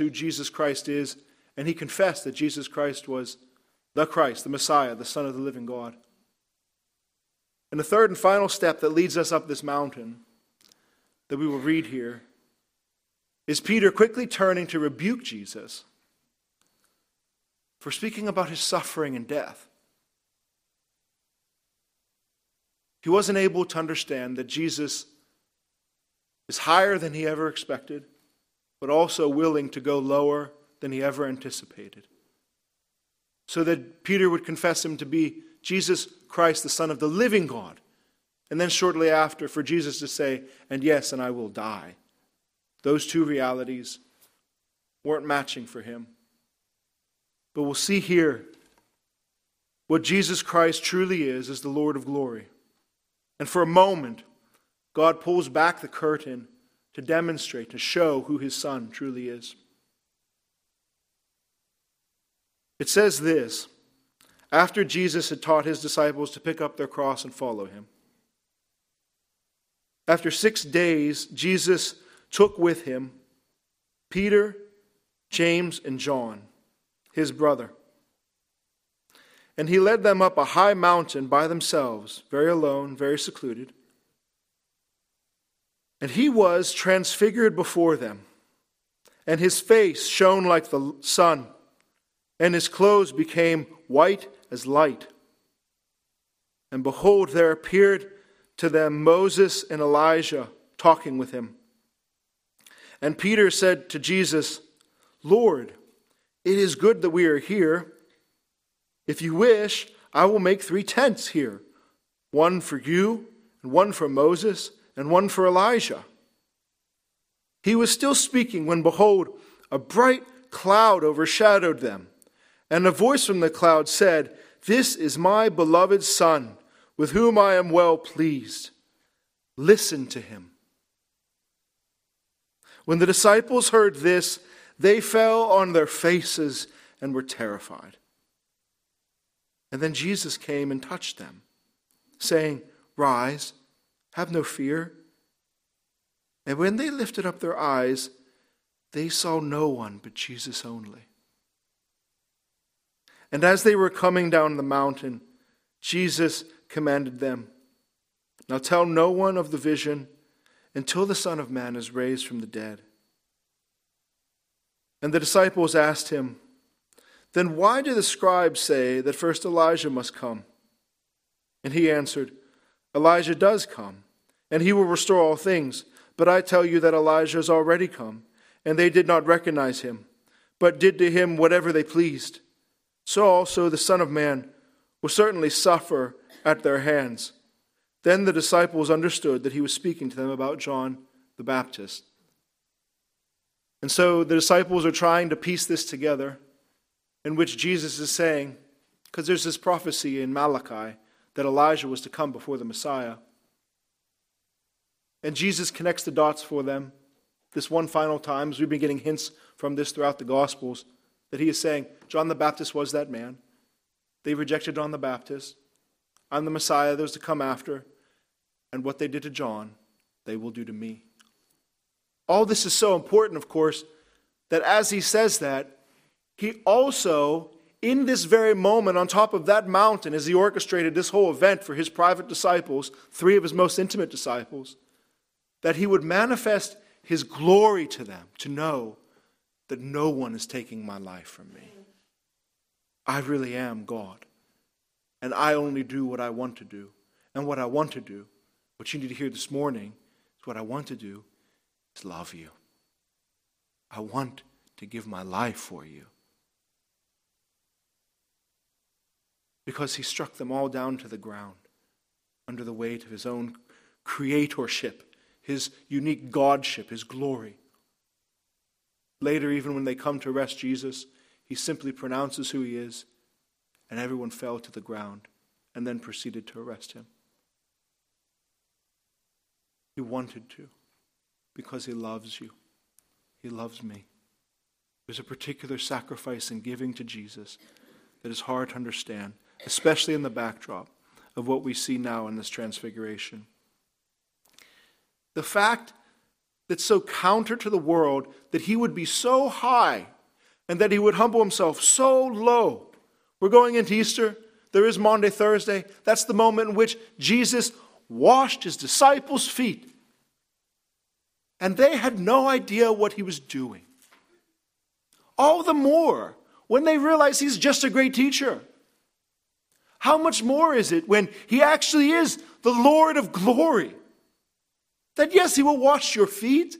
who Jesus Christ is, and he confessed that Jesus Christ was the Christ, the Messiah, the Son of the living God. And the third and final step that leads us up this mountain that we will read here is Peter quickly turning to rebuke Jesus for speaking about his suffering and death. He wasn't able to understand that Jesus is higher than he ever expected, but also willing to go lower than he ever anticipated. So that Peter would confess him to be Jesus Christ, the Son of the living God. And then shortly after, for Jesus to say, and yes, and I will die. Those two realities weren't matching for him. But we'll see here what Jesus Christ truly is as the Lord of glory. And for a moment, God pulls back the curtain to demonstrate, to show who his Son truly is. It says this after Jesus had taught his disciples to pick up their cross and follow him. After six days, Jesus took with him Peter, James, and John, his brother. And he led them up a high mountain by themselves, very alone, very secluded. And he was transfigured before them, and his face shone like the sun, and his clothes became white as light. And behold, there appeared to them Moses and Elijah talking with him. And Peter said to Jesus, Lord, it is good that we are here. If you wish, I will make three tents here one for you, and one for Moses, and one for Elijah. He was still speaking when, behold, a bright cloud overshadowed them. And a voice from the cloud said, This is my beloved Son, with whom I am well pleased. Listen to him. When the disciples heard this, they fell on their faces and were terrified. And then Jesus came and touched them, saying, Rise, have no fear. And when they lifted up their eyes, they saw no one but Jesus only. And as they were coming down the mountain, Jesus commanded them, Now tell no one of the vision until the Son of Man is raised from the dead. And the disciples asked him, Then why do the scribes say that first Elijah must come? And he answered, Elijah does come, and he will restore all things. But I tell you that Elijah has already come, and they did not recognize him, but did to him whatever they pleased so also the Son of Man will certainly suffer at their hands. Then the disciples understood that he was speaking to them about John the Baptist. And so the disciples are trying to piece this together, in which Jesus is saying, because there's this prophecy in Malachi that Elijah was to come before the Messiah. And Jesus connects the dots for them this one final time, as we've been getting hints from this throughout the Gospels that he is saying, John the Baptist was that man. They rejected John the Baptist. I'm the Messiah was to come after. And what they did to John, they will do to me. All this is so important, of course, that as he says that, he also, in this very moment, on top of that mountain, as he orchestrated this whole event for his private disciples, three of his most intimate disciples, that he would manifest his glory to them to know that no one is taking my life from me. I really am God. And I only do what I want to do. And what I want to do, what you need to hear this morning, is what I want to do is love you. I want to give my life for you. Because he struck them all down to the ground under the weight of his own creatorship, his unique godship, his glory. Later, even when they come to arrest Jesus, he simply pronounces who he is, and everyone fell to the ground and then proceeded to arrest him. He wanted to because he loves you. He loves me. There's a particular sacrifice in giving to Jesus that is hard to understand, especially in the backdrop of what we see now in this transfiguration. The fact that's so counter to the world that he would be so high and that he would humble himself so low. We're going into Easter. There is Maundy, Thursday. That's the moment in which Jesus washed his disciples' feet. And they had no idea what he was doing. All the more when they realize he's just a great teacher. How much more is it when he actually is the Lord of glory? That yes, he will wash your feet.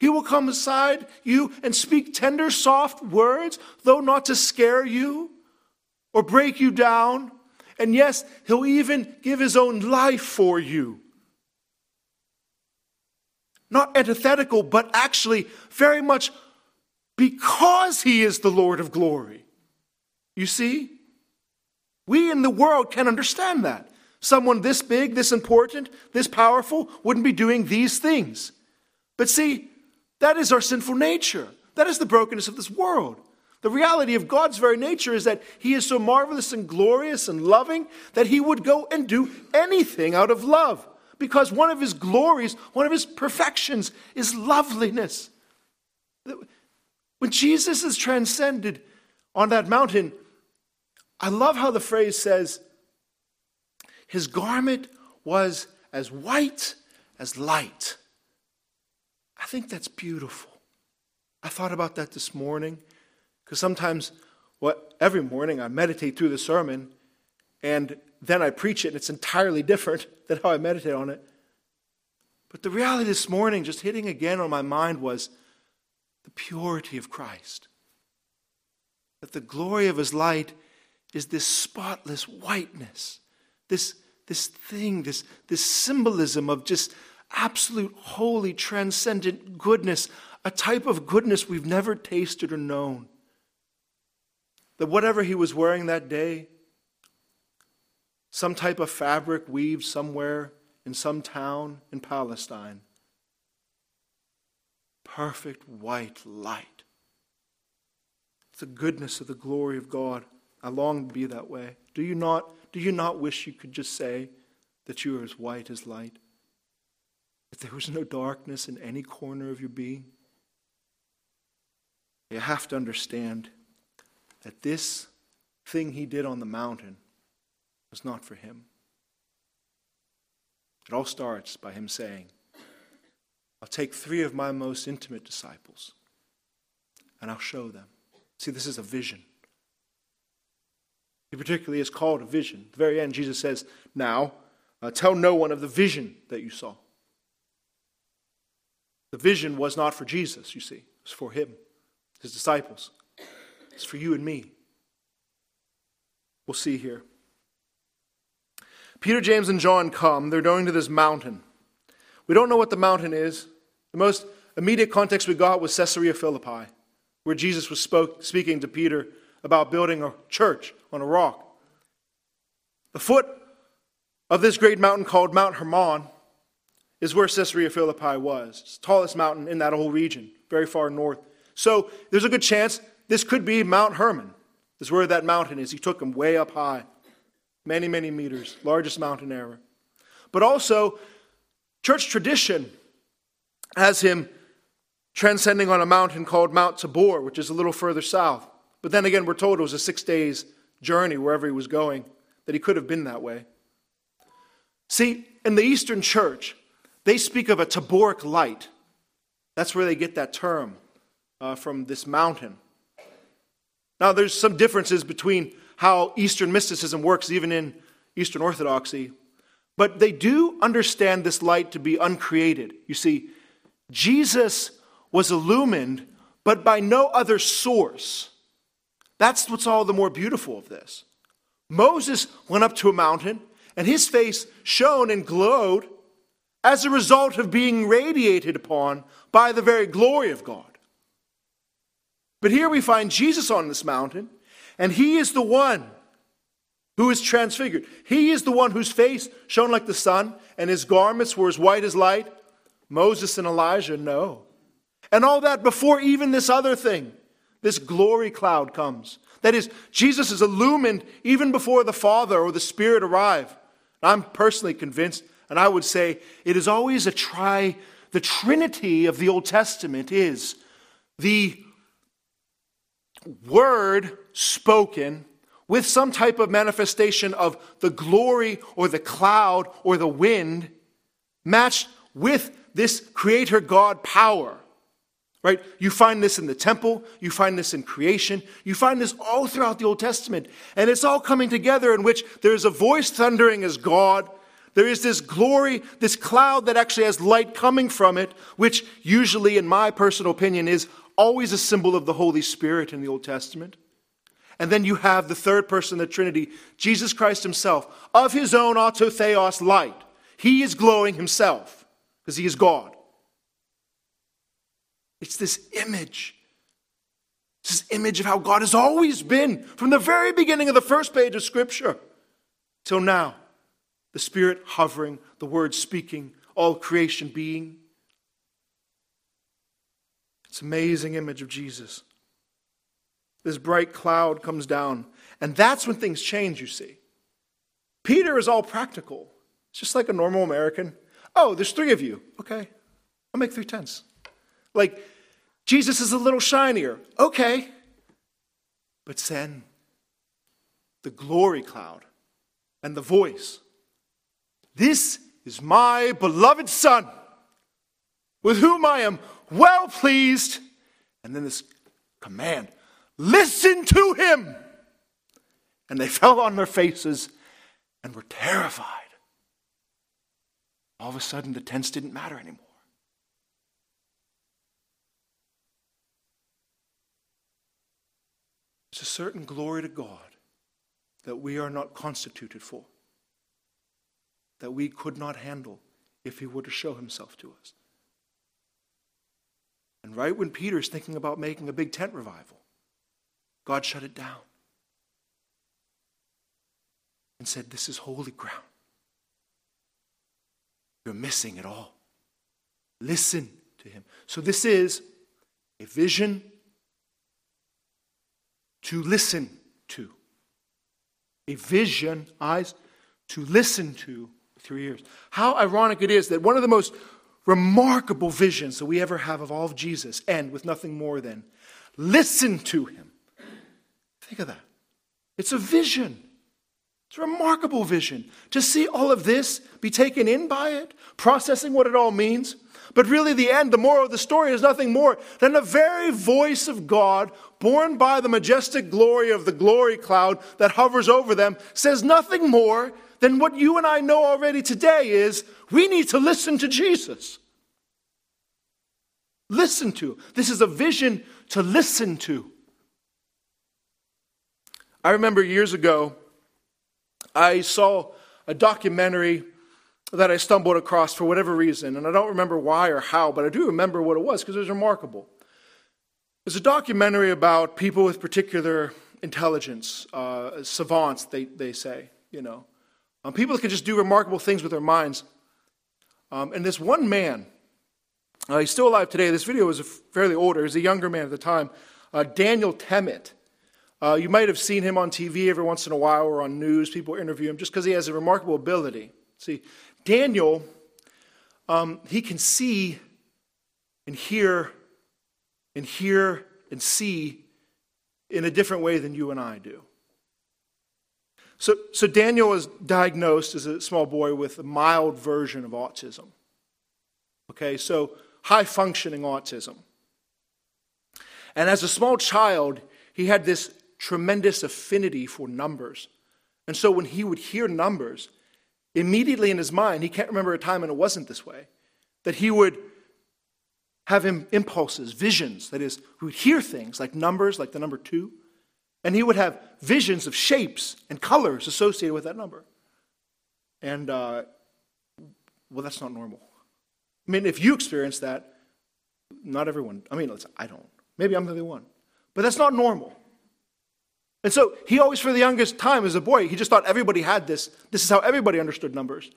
He will come beside you and speak tender, soft words, though not to scare you or break you down. And yes, he'll even give his own life for you. Not antithetical, but actually very much because he is the Lord of glory. You see? We in the world can understand that. Someone this big, this important, this powerful wouldn't be doing these things. But see, that is our sinful nature. That is the brokenness of this world. The reality of God's very nature is that He is so marvelous and glorious and loving that He would go and do anything out of love. Because one of His glories, one of His perfections is loveliness. When Jesus is transcended on that mountain, I love how the phrase says, His garment was as white as light. I think that's beautiful. I thought about that this morning because sometimes, what every morning I meditate through the sermon and then I preach it and it's entirely different than how I meditate on it. But the reality this morning, just hitting again on my mind, was the purity of Christ. That the glory of his light is this spotless whiteness, this, this thing, this, this symbolism of just absolute, holy, transcendent goodness, a type of goodness we've never tasted or known. That whatever he was wearing that day, some type of fabric weaved somewhere in some town in Palestine, perfect white light. It's the goodness of the glory of God. I long to be that way. Do you not, do you not wish you could just say that you are as white as light? That there was no darkness in any corner of your being? You have to understand that this thing he did on the mountain was not for him. It all starts by him saying, I'll take three of my most intimate disciples and I'll show them. See, this is a vision. He particularly is called a vision. At the very end, Jesus says, Now, uh, tell no one of the vision that you saw. The vision was not for Jesus, you see, it was for him, his disciples. It's for you and me. We'll see here. Peter, James, and John come. They're going to this mountain. We don't know what the mountain is. The most immediate context we got was Caesarea Philippi, where Jesus was spoke, speaking to Peter about building a church on a rock. The foot of this great mountain called Mount Hermon is where Caesarea Philippi was. It's the tallest mountain in that whole region, very far north. So there's a good chance this could be Mount Hermon. This is where that mountain is. He took him way up high, many, many meters, largest mountain ever. But also, church tradition has him transcending on a mountain called Mount Tabor, which is a little further south. But then again, we're told it was a six days journey wherever he was going, that he could have been that way. See, in the Eastern Church, they speak of a Taboric light. That's where they get that term uh, from this mountain. Now, there's some differences between how Eastern mysticism works, even in Eastern Orthodoxy, but they do understand this light to be uncreated. You see, Jesus was illumined, but by no other source. That's what's all the more beautiful of this. Moses went up to a mountain, and his face shone and glowed as a result of being radiated upon by the very glory of God. But here we find Jesus on this mountain, and he is the one who is transfigured. He is the one whose face shone like the sun, and his garments were as white as light. Moses and Elijah, no. And all that before even this other thing, this glory cloud comes. That is, Jesus is illumined even before the Father or the Spirit arrive. I'm personally convinced, and I would say it is always a try. the Trinity of the Old Testament is the word spoken with some type of manifestation of the glory or the cloud or the wind matched with this creator God power. Right? You find this in the temple, you find this in creation, you find this all throughout the Old Testament. And it's all coming together in which there's a voice thundering as God. There is this glory, this cloud that actually has light coming from it, which usually, in my personal opinion, is always a symbol of the Holy Spirit in the Old Testament. And then you have the third person of the Trinity, Jesus Christ himself, of his own autotheos light. He is glowing himself because he is God. It's this image. It's this image of how God has always been from the very beginning of the first page of Scripture till now. The Spirit hovering, the Word speaking, all creation being. It's amazing image of Jesus. This bright cloud comes down, and that's when things change, you see. Peter is all practical. It's just like a normal American. Oh, there's three of you. Okay, I'll make three tents. Like, Jesus is a little shinier. Okay. But then, the glory cloud and the voice. This is my beloved Son, with whom I am well pleased. And then this command listen to him. And they fell on their faces and were terrified. All of a sudden, the tents didn't matter anymore. It's a certain glory to God that we are not constituted for, that we could not handle if He were to show Himself to us. And right when Peter's thinking about making a big tent revival, God shut it down and said, This is holy ground. You're missing it all. Listen to Him. So, this is a vision to listen to. A vision, eyes to listen to your ears. How ironic it is that one of the most remarkable visions that we ever have of all of Jesus end with nothing more than listen to him. Think of that. It's a vision. It's a remarkable vision to see all of this, be taken in by it, processing what it all means. But really, the end, the moral of the story is nothing more than the very voice of God, borne by the majestic glory of the glory cloud that hovers over them, says nothing more than what you and I know already today is we need to listen to Jesus. Listen to. This is a vision to listen to. I remember years ago, I saw a documentary that I stumbled across for whatever reason, and I don't remember why or how, but I do remember what it was because it was remarkable. It was a documentary about people with particular intelligence, uh, savants, they, they say, you know. Um, people that can just do remarkable things with their minds. Um, and this one man, uh, he's still alive today. This video was fairly older. He was a younger man at the time, uh, Daniel Tammet. Uh, you might have seen him on TV every once in a while or on news. People interview him just because he has a remarkable ability. See, Daniel, um, he can see and hear and hear and see in a different way than you and I do. So, so Daniel was diagnosed as a small boy with a mild version of autism. Okay, so high functioning autism. And as a small child, he had this tremendous affinity for numbers. And so when he would hear numbers, immediately in his mind, he can't remember a time when it wasn't this way, that he would have impulses, visions. That is, he would hear things like numbers, like the number two, and he would have visions of shapes and colors associated with that number. And, uh, well, that's not normal. I mean, if you experience that, not everyone, I mean, I don't. Maybe I'm the only one. But that's not normal. And so he always, for the youngest time as a boy, he just thought everybody had this. This is how everybody understood numbers.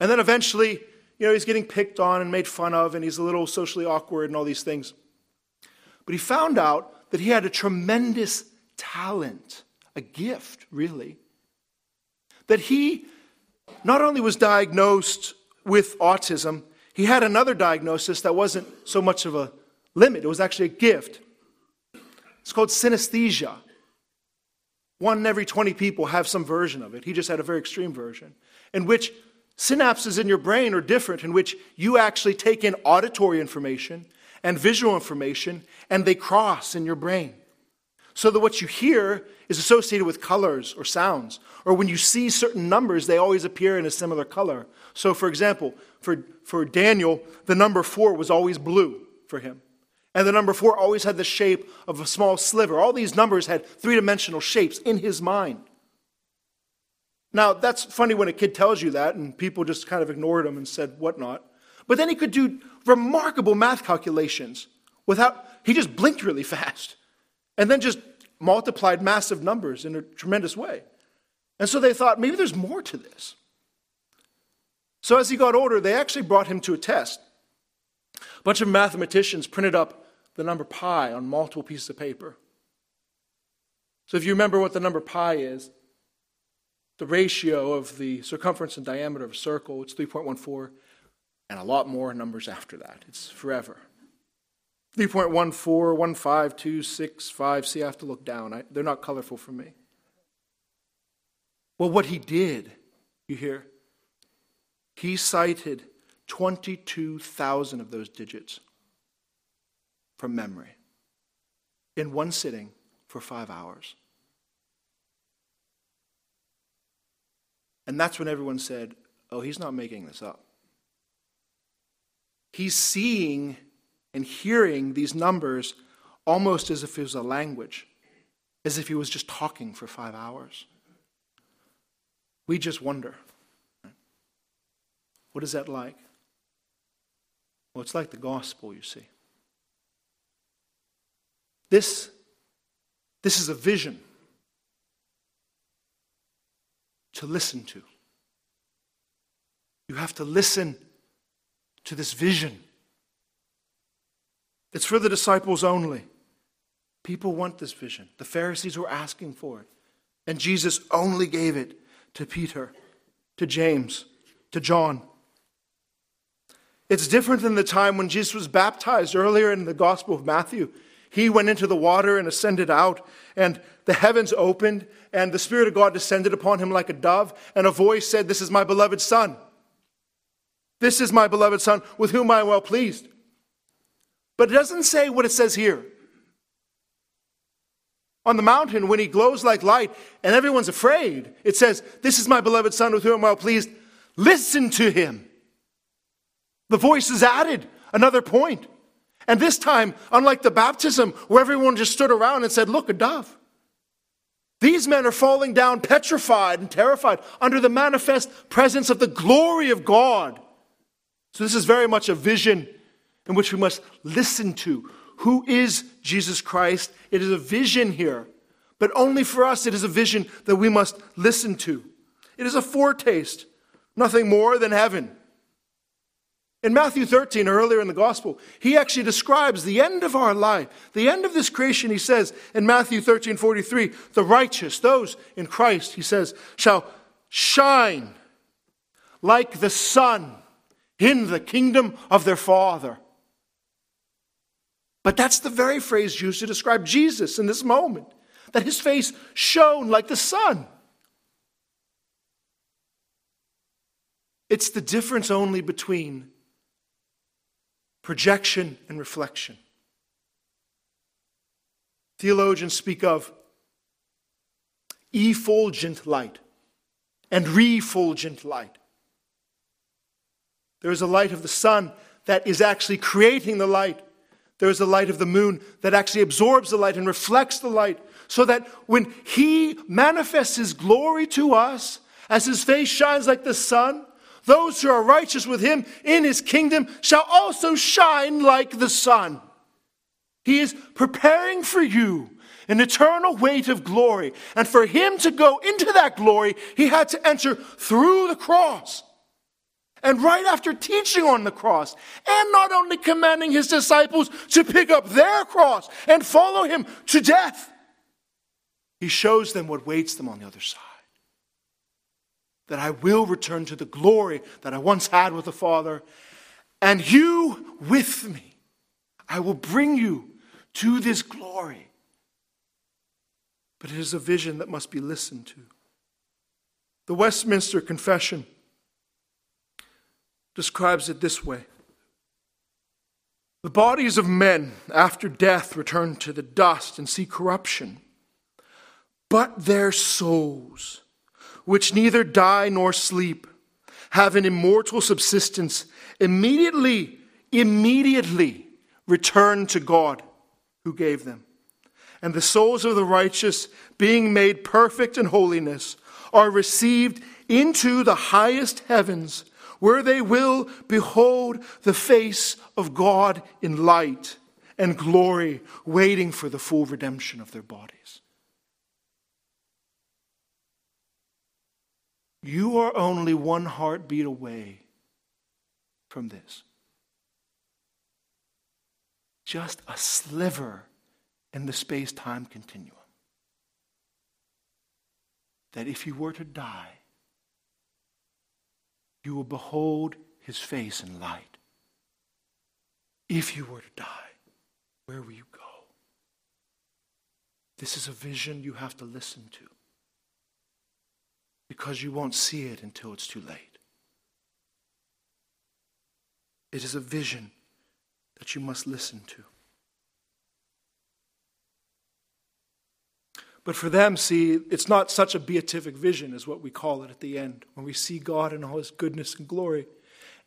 And then eventually, you know, he's getting picked on and made fun of, and he's a little socially awkward and all these things. But he found out that he had a tremendous talent, a gift, really. That he not only was diagnosed with autism, he had another diagnosis that wasn't so much of a limit, it was actually a gift. It's called synesthesia. One in every 20 people have some version of it. He just had a very extreme version, in which synapses in your brain are different, in which you actually take in auditory information and visual information, and they cross in your brain. So that what you hear is associated with colors or sounds. Or when you see certain numbers, they always appear in a similar color. So, for example, for, for Daniel, the number four was always blue for him. And the number four always had the shape of a small sliver. All these numbers had three dimensional shapes in his mind. Now, that's funny when a kid tells you that, and people just kind of ignored him and said whatnot. But then he could do remarkable math calculations without, he just blinked really fast and then just multiplied massive numbers in a tremendous way. And so they thought, maybe there's more to this. So as he got older, they actually brought him to a test. A bunch of mathematicians printed up the number pi on multiple pieces of paper. So if you remember what the number pi is, the ratio of the circumference and diameter of a circle, it's 3.14, and a lot more numbers after that. It's forever. 3.14, 15, 2, 6, 5. See, I have to look down. I, they're not colorful for me. Well, what he did, you hear, he cited 22,000 of those digits from memory in one sitting for five hours. And that's when everyone said, Oh, he's not making this up. He's seeing and hearing these numbers almost as if it was a language, as if he was just talking for five hours. We just wonder what is that like? Well, it's like the gospel, you see. This, this is a vision to listen to. You have to listen to this vision. It's for the disciples only. People want this vision. The Pharisees were asking for it. And Jesus only gave it to Peter, to James, to John. It's different than the time when Jesus was baptized earlier in the Gospel of Matthew. He went into the water and ascended out, and the heavens opened, and the Spirit of God descended upon him like a dove, and a voice said, This is my beloved Son. This is my beloved Son, with whom I am well pleased. But it doesn't say what it says here. On the mountain, when he glows like light and everyone's afraid, it says, This is my beloved Son, with whom I'm well pleased. Listen to him. The voice is added, another point. And this time, unlike the baptism where everyone just stood around and said, Look, a dove. These men are falling down petrified and terrified under the manifest presence of the glory of God. So, this is very much a vision in which we must listen to. Who is Jesus Christ? It is a vision here, but only for us, it is a vision that we must listen to. It is a foretaste, nothing more than heaven. In Matthew 13, earlier in the gospel, he actually describes the end of our life, the end of this creation. He says in Matthew 13, 43, the righteous, those in Christ, he says, shall shine like the sun in the kingdom of their Father. But that's the very phrase used to describe Jesus in this moment that his face shone like the sun. It's the difference only between projection and reflection. Theologians speak of effulgent light and refulgent light. There is a light of the sun that is actually creating the light. There is a light of the moon that actually absorbs the light and reflects the light, so that when He manifests His glory to us, as His face shines like the sun, those who are righteous with him in his kingdom shall also shine like the sun. He is preparing for you an eternal weight of glory. And for him to go into that glory, he had to enter through the cross. And right after teaching on the cross, and not only commanding his disciples to pick up their cross and follow him to death, he shows them what waits them on the other side that I will return to the glory that I once had with the Father, and you with me. I will bring you to this glory. But it is a vision that must be listened to. The Westminster Confession describes it this way The bodies of men after death return to the dust and see corruption, but their souls, which neither die nor sleep, have an immortal subsistence, immediately, immediately return to God who gave them. And the souls of the righteous, being made perfect in holiness, are received into the highest heavens, where they will behold the face of God in light and glory, waiting for the full redemption of their bodies. You are only one heartbeat away from this. Just a sliver in the space time continuum. That if you were to die, you will behold his face in light. If you were to die, where will you go? This is a vision you have to listen to because you won't see it until it's too late. It is a vision that you must listen to. But for them, see, it's not such a beatific vision as what we call it at the end, when we see God in all his goodness and glory.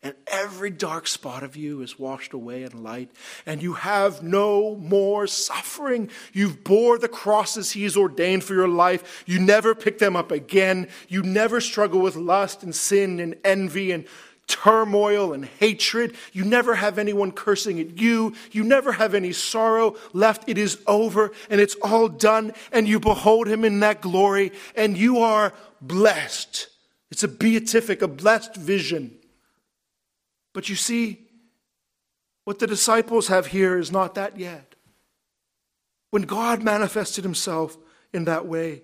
And every dark spot of you is washed away in light, and you have no more suffering. You've bore the crosses he has ordained for your life. You never pick them up again. You never struggle with lust and sin and envy and turmoil and hatred. You never have anyone cursing at you. You never have any sorrow left. It is over and it's all done, and you behold him in that glory, and you are blessed. It's a beatific, a blessed vision. But you see, what the disciples have here is not that yet. When God manifested himself in that way,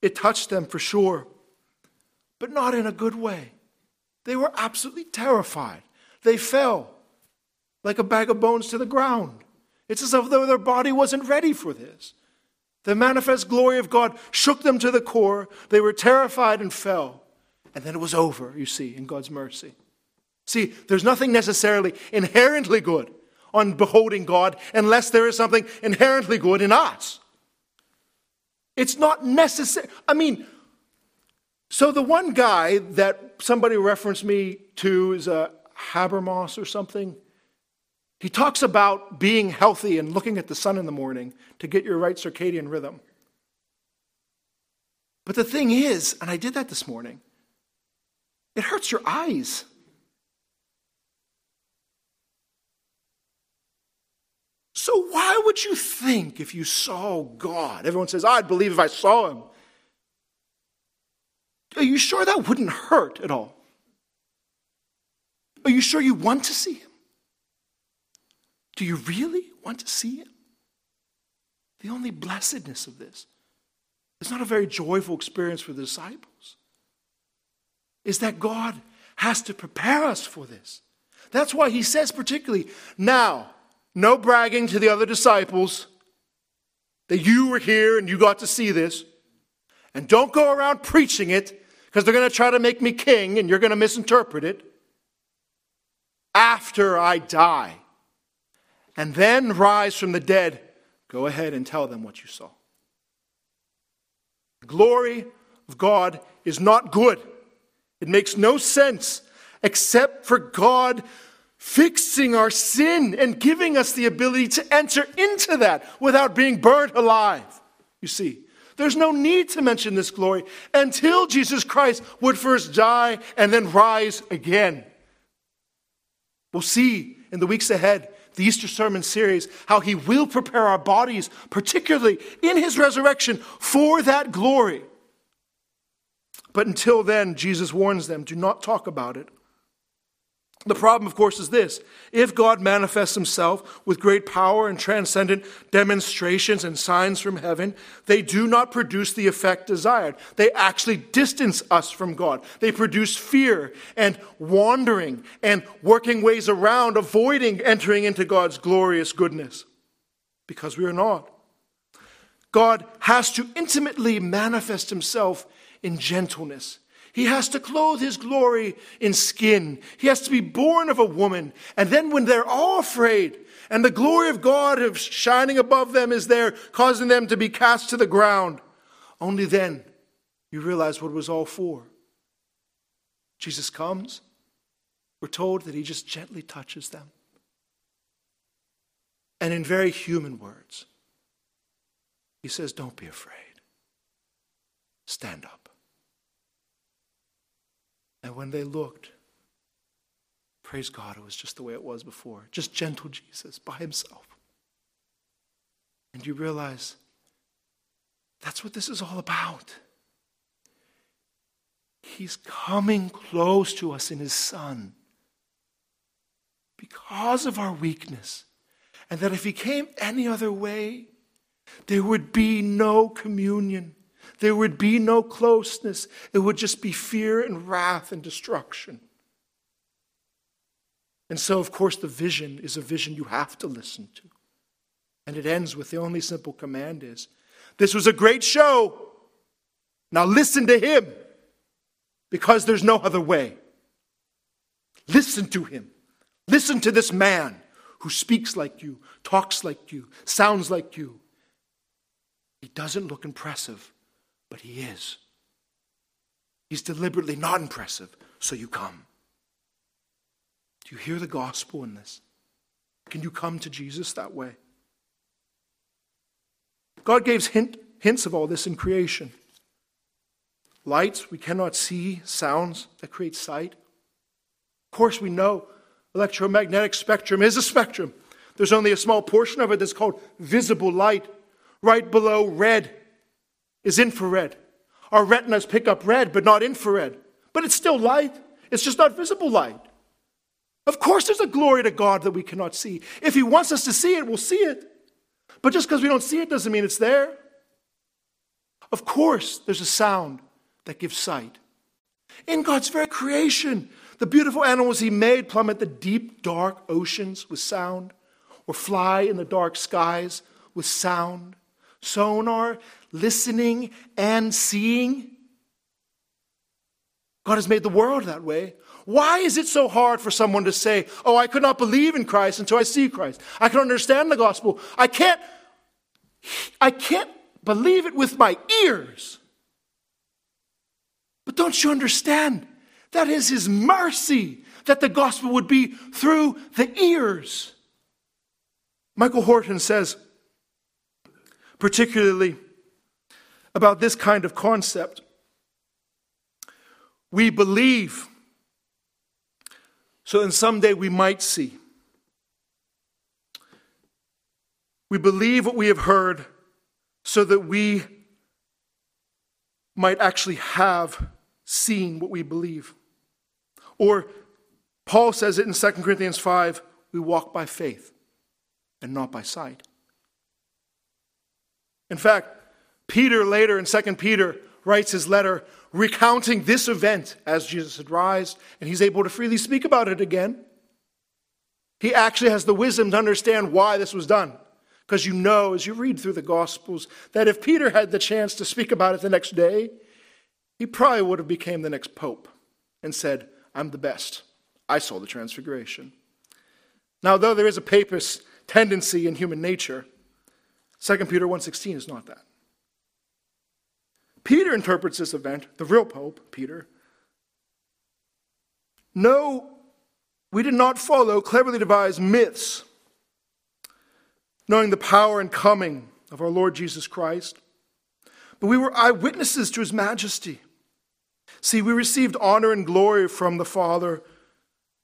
it touched them for sure, but not in a good way. They were absolutely terrified. They fell like a bag of bones to the ground. It's as though their body wasn't ready for this. The manifest glory of God shook them to the core. They were terrified and fell. And then it was over, you see, in God's mercy. See, there's nothing necessarily inherently good on beholding God unless there is something inherently good in us. It's not necessary. I mean, so the one guy that somebody referenced me to is a Habermas or something. He talks about being healthy and looking at the sun in the morning to get your right circadian rhythm. But the thing is, and I did that this morning, it hurts your eyes. So, why would you think if you saw God? Everyone says, I'd believe if I saw him. Are you sure that wouldn't hurt at all? Are you sure you want to see him? Do you really want to see him? The only blessedness of this is not a very joyful experience for the disciples, is that God has to prepare us for this. That's why he says, particularly, now, no bragging to the other disciples that you were here and you got to see this. And don't go around preaching it because they're going to try to make me king and you're going to misinterpret it. After I die and then rise from the dead, go ahead and tell them what you saw. The glory of God is not good. It makes no sense except for God fixing our sin and giving us the ability to enter into that without being burnt alive. You see, there's no need to mention this glory until Jesus Christ would first die and then rise again. We'll see in the weeks ahead, the Easter sermon series, how he will prepare our bodies, particularly in his resurrection, for that glory. But until then, Jesus warns them do not talk about it. The problem, of course, is this. If God manifests himself with great power and transcendent demonstrations and signs from heaven, they do not produce the effect desired. They actually distance us from God. They produce fear and wandering and working ways around, avoiding entering into God's glorious goodness because we are not. God has to intimately manifest himself in gentleness he has to clothe his glory in skin. He has to be born of a woman. And then when they're all afraid, and the glory of God of shining above them is there, causing them to be cast to the ground, only then you realize what it was all for. Jesus comes. We're told that he just gently touches them. And in very human words, he says, Don't be afraid. Stand up. And when they looked, praise God, it was just the way it was before. Just gentle Jesus by himself. And you realize that's what this is all about. He's coming close to us in his Son because of our weakness. And that if he came any other way, there would be no communion. There would be no closeness. It would just be fear and wrath and destruction. And so, of course, the vision is a vision you have to listen to. And it ends with the only simple command is this was a great show. Now listen to him because there's no other way. Listen to him. Listen to this man who speaks like you, talks like you, sounds like you. He doesn't look impressive, but he is. He's deliberately not impressive, so you come. Do you hear the gospel in this? Can you come to Jesus that way? God gave hint, hints of all this in creation. Lights we cannot see, sounds that create sight. Of course, we know electromagnetic spectrum is a spectrum. There's only a small portion of it that's called visible light. Right below red is infrared. Our retinas pick up red, but not infrared. But it's still light. It's just not visible light. Of course, there's a glory to God that we cannot see. If He wants us to see it, we'll see it. But just because we don't see it doesn't mean it's there. Of course, there's a sound that gives sight. In God's very creation, the beautiful animals He made plummet the deep, dark oceans with sound, or fly in the dark skies with sound. Sonar listening and seeing. God has made the world that way. Why is it so hard for someone to say, Oh, I could not believe in Christ until I see Christ? I can understand the gospel. I can't, I can't believe it with my ears. But don't you understand? That is His mercy that the gospel would be through the ears. Michael Horton says, particularly about this kind of concept. We believe so then someday we might see. We believe what we have heard so that we might actually have seen what we believe. Or Paul says it in 2 Corinthians 5 we walk by faith and not by sight. In fact, Peter later in 2 Peter writes his letter recounting this event as Jesus had risen, and he's able to freely speak about it again. He actually has the wisdom to understand why this was done. Because you know, as you read through the Gospels, that if Peter had the chance to speak about it the next day, he probably would have become the next pope and said, I'm the best. I saw the transfiguration. Now, though there is a papist tendency in human nature, 2 Peter 1.16 is not that. Peter interprets this event, the real Pope, Peter. No, we did not follow cleverly devised myths, knowing the power and coming of our Lord Jesus Christ, but we were eyewitnesses to his majesty. See, we received honor and glory from the Father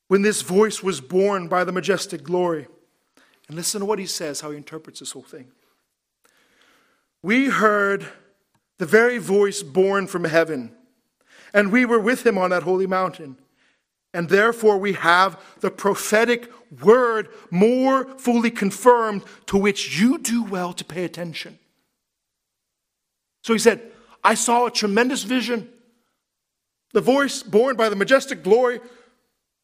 when this voice was borne by the majestic glory. And listen to what he says, how he interprets this whole thing. We heard the very voice born from heaven. And we were with him on that holy mountain. and therefore we have the prophetic word more fully confirmed, to which you do well to pay attention. So he said, I saw a tremendous vision. The voice borne by the majestic glory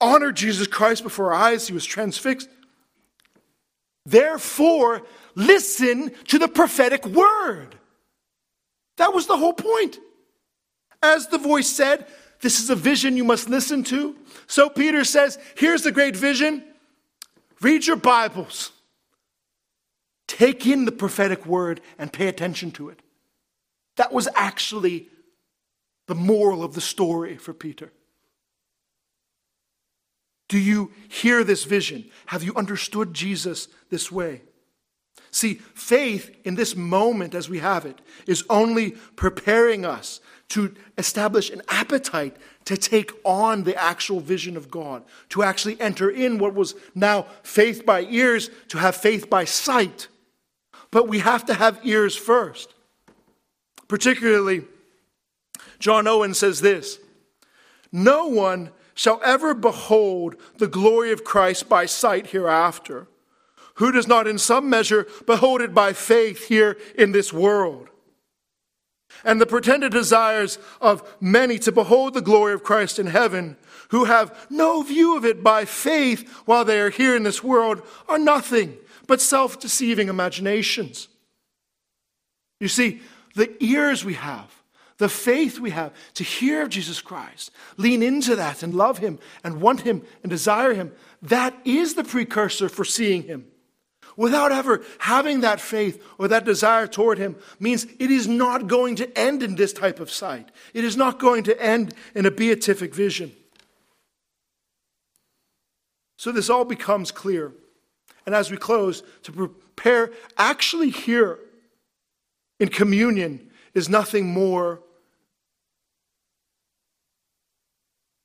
honored Jesus Christ before our eyes. He was transfixed. Therefore, listen to the prophetic word. That was the whole point. As the voice said, this is a vision you must listen to. So Peter says, here's the great vision. Read your Bibles. Take in the prophetic word and pay attention to it. That was actually the moral of the story for Peter. Do you hear this vision? Have you understood Jesus this way? See, faith in this moment as we have it is only preparing us to establish an appetite to take on the actual vision of God, to actually enter in what was now faith by ears, to have faith by sight. But we have to have ears first. Particularly, John Owen says this No one shall ever behold the glory of Christ by sight hereafter, who does not in some measure behold it by faith here in this world. And the pretended desires of many to behold the glory of Christ in heaven, who have no view of it by faith while they are here in this world, are nothing but self deceiving imaginations. You see, the ears we have, the faith we have to hear of Jesus Christ, lean into that and love Him and want Him and desire Him, that is the precursor for seeing Him. Without ever having that faith or that desire toward Him means it is not going to end in this type of sight. It is not going to end in a beatific vision. So this all becomes clear. And as we close, to prepare, actually here in communion is nothing more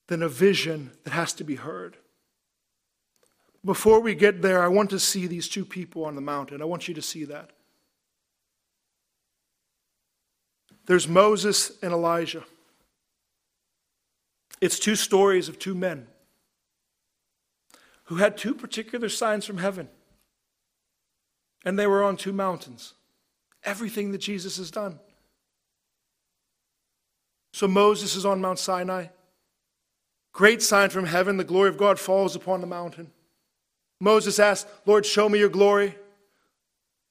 than a vision that has to be heard. Before we get there, I want to see these two people on the mountain. I want you to see that. There's Moses and Elijah. It's two stories of two men who had two particular signs from heaven. And they were on two mountains. Everything that Jesus has done. So Moses is on Mount Sinai. Great sign from heaven, the glory of God falls upon the mountain. Moses asked, Lord, show me your glory.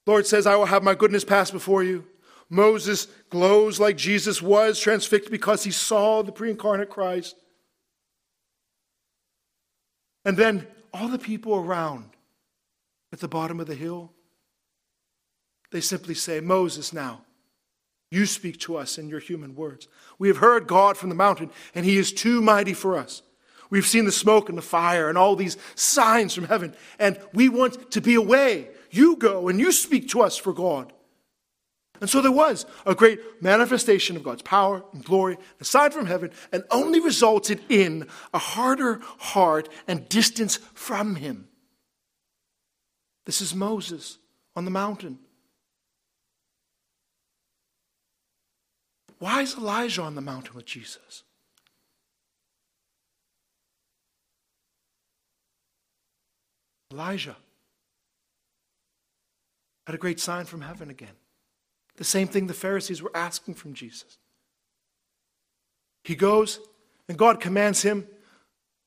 Lord says, I will have my goodness pass before you. Moses glows like Jesus was, transfixed because he saw the pre incarnate Christ. And then all the people around at the bottom of the hill, they simply say, Moses, now, you speak to us in your human words. We have heard God from the mountain, and he is too mighty for us. We've seen the smoke and the fire and all these signs from heaven, and we want to be away. You go and you speak to us for God. And so there was a great manifestation of God's power and glory, a sign from heaven, and only resulted in a harder heart and distance from Him. This is Moses on the mountain. Why is Elijah on the mountain with Jesus? Elijah had a great sign from heaven again. The same thing the Pharisees were asking from Jesus. He goes, and God commands him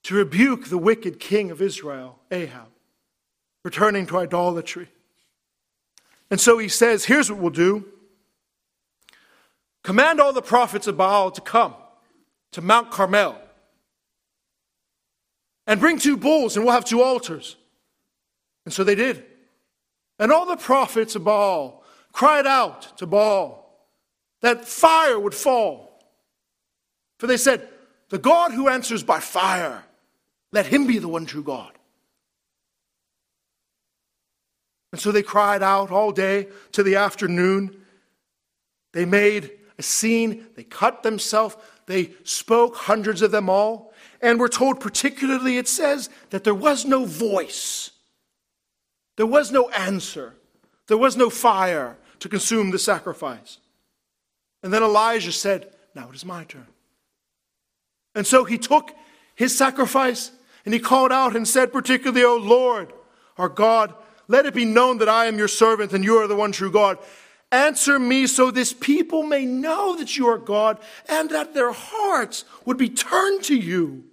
to rebuke the wicked king of Israel, Ahab, returning to idolatry. And so he says, Here's what we'll do command all the prophets of Baal to come to Mount Carmel and bring two bulls, and we'll have two altars. And so they did. And all the prophets of Baal cried out to Baal that fire would fall. For they said, The God who answers by fire, let him be the one true God. And so they cried out all day to the afternoon. They made a scene, they cut themselves, they spoke, hundreds of them all. And we're told, particularly, it says that there was no voice. There was no answer. There was no fire to consume the sacrifice. And then Elijah said, Now it is my turn. And so he took his sacrifice, and he called out and said, particularly, O Lord, our God, let it be known that I am your servant and you are the one true God. Answer me so this people may know that you are God and that their hearts would be turned to you.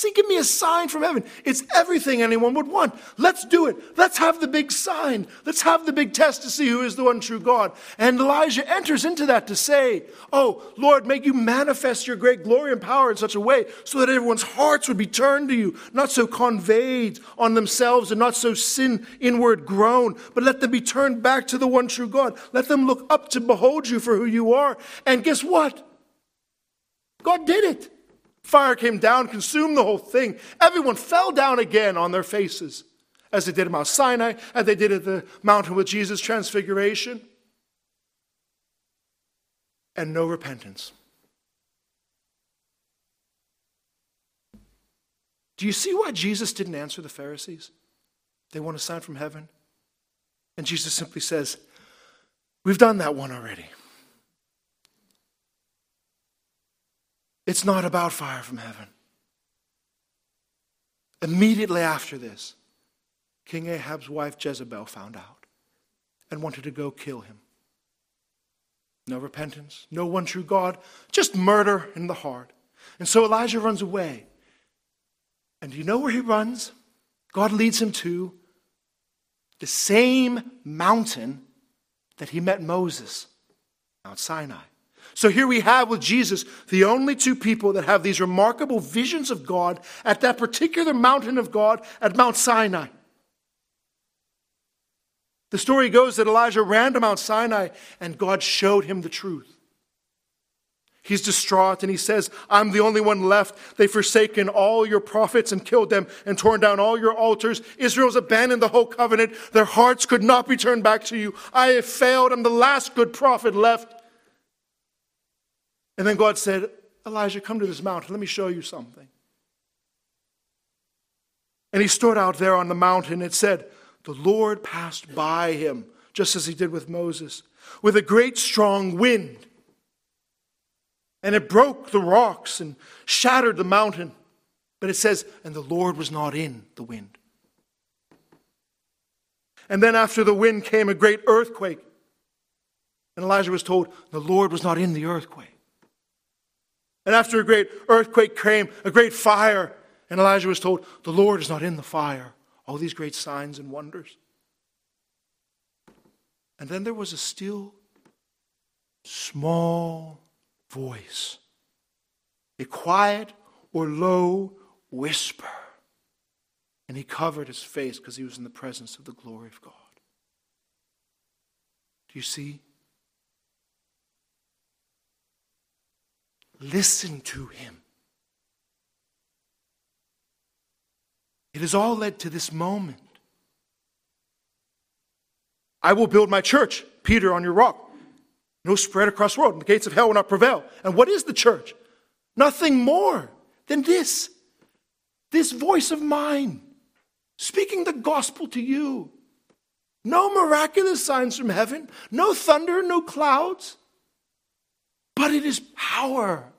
See, give me a sign from heaven. It's everything anyone would want. Let's do it. Let's have the big sign. Let's have the big test to see who is the one true God. And Elijah enters into that to say, Oh, Lord, make you manifest your great glory and power in such a way so that everyone's hearts would be turned to you, not so conveyed on themselves and not so sin inward grown, but let them be turned back to the one true God. Let them look up to behold you for who you are. And guess what? God did it. Fire came down, consumed the whole thing. Everyone fell down again on their faces, as they did at Mount Sinai, as they did at the mountain with Jesus' transfiguration. And no repentance. Do you see why Jesus didn't answer the Pharisees? They want a sign from heaven. And Jesus simply says, We've done that one already. It's not about fire from heaven. Immediately after this, King Ahab's wife Jezebel found out and wanted to go kill him. No repentance, no one true God, just murder in the heart. And so Elijah runs away. And do you know where he runs? God leads him to the same mountain that he met Moses, Mount Sinai. So here we have with Jesus the only two people that have these remarkable visions of God at that particular mountain of God at Mount Sinai. The story goes that Elijah ran to Mount Sinai and God showed him the truth. He's distraught and he says, I'm the only one left. They've forsaken all your prophets and killed them and torn down all your altars. Israel's abandoned the whole covenant. Their hearts could not be turned back to you. I have failed. I'm the last good prophet left. And then God said, Elijah, come to this mountain. Let me show you something. And he stood out there on the mountain. It said, The Lord passed by him, just as he did with Moses, with a great strong wind. And it broke the rocks and shattered the mountain. But it says, And the Lord was not in the wind. And then after the wind came a great earthquake. And Elijah was told, The Lord was not in the earthquake. And after a great earthquake came, a great fire, and Elijah was told, The Lord is not in the fire. All these great signs and wonders. And then there was a still, small voice, a quiet or low whisper. And he covered his face because he was in the presence of the glory of God. Do you see? Listen to him. It has all led to this moment. I will build my church, Peter, on your rock. No spread across the world, and the gates of hell will not prevail. And what is the church? Nothing more than this this voice of mine speaking the gospel to you. No miraculous signs from heaven, no thunder, no clouds, but it is power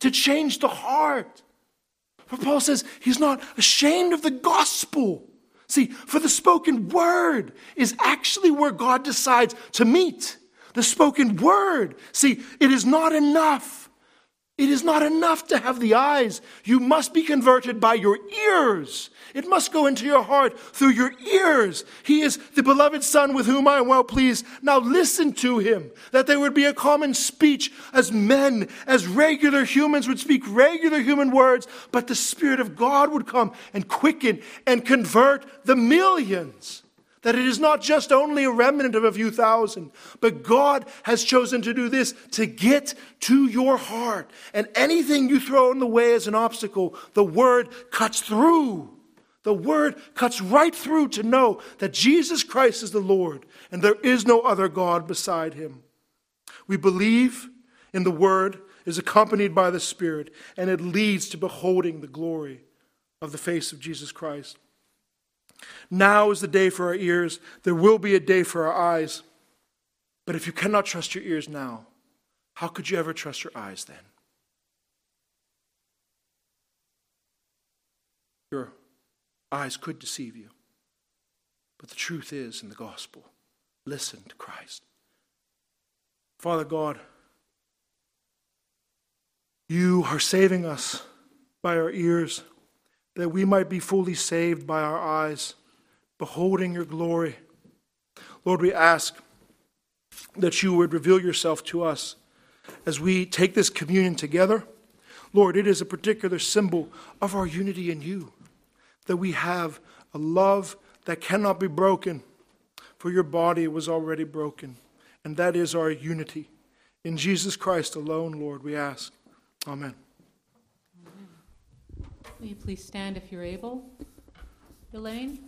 to change the heart. But Paul says he's not ashamed of the gospel. See, for the spoken word is actually where God decides to meet. The spoken word. See, it is not enough. It is not enough to have the eyes. You must be converted by your ears. It must go into your heart through your ears. He is the beloved Son with whom I am well pleased. Now listen to him, that there would be a common speech as men, as regular humans would speak regular human words, but the Spirit of God would come and quicken and convert the millions. That it is not just only a remnant of a few thousand, but God has chosen to do this to get to your heart. And anything you throw in the way as an obstacle, the word cuts through. The word cuts right through to know that Jesus Christ is the Lord and there is no other God beside him. We believe in the word is accompanied by the Spirit and it leads to beholding the glory of the face of Jesus Christ. Now is the day for our ears. There will be a day for our eyes. But if you cannot trust your ears now, how could you ever trust your eyes then? your eyes could deceive you. But the truth is in the gospel. Listen to Christ. Father God, you are saving us by our ears, that we might be fully saved by our eyes, beholding your glory. Lord, we ask that you would reveal yourself to us as we take this communion together. Lord, it is a particular symbol of our unity in you, that we have a love that cannot be broken, for your body was already broken, and that is our unity. In Jesus Christ alone, Lord, we ask. Amen. Will you please stand if you're able? Elaine?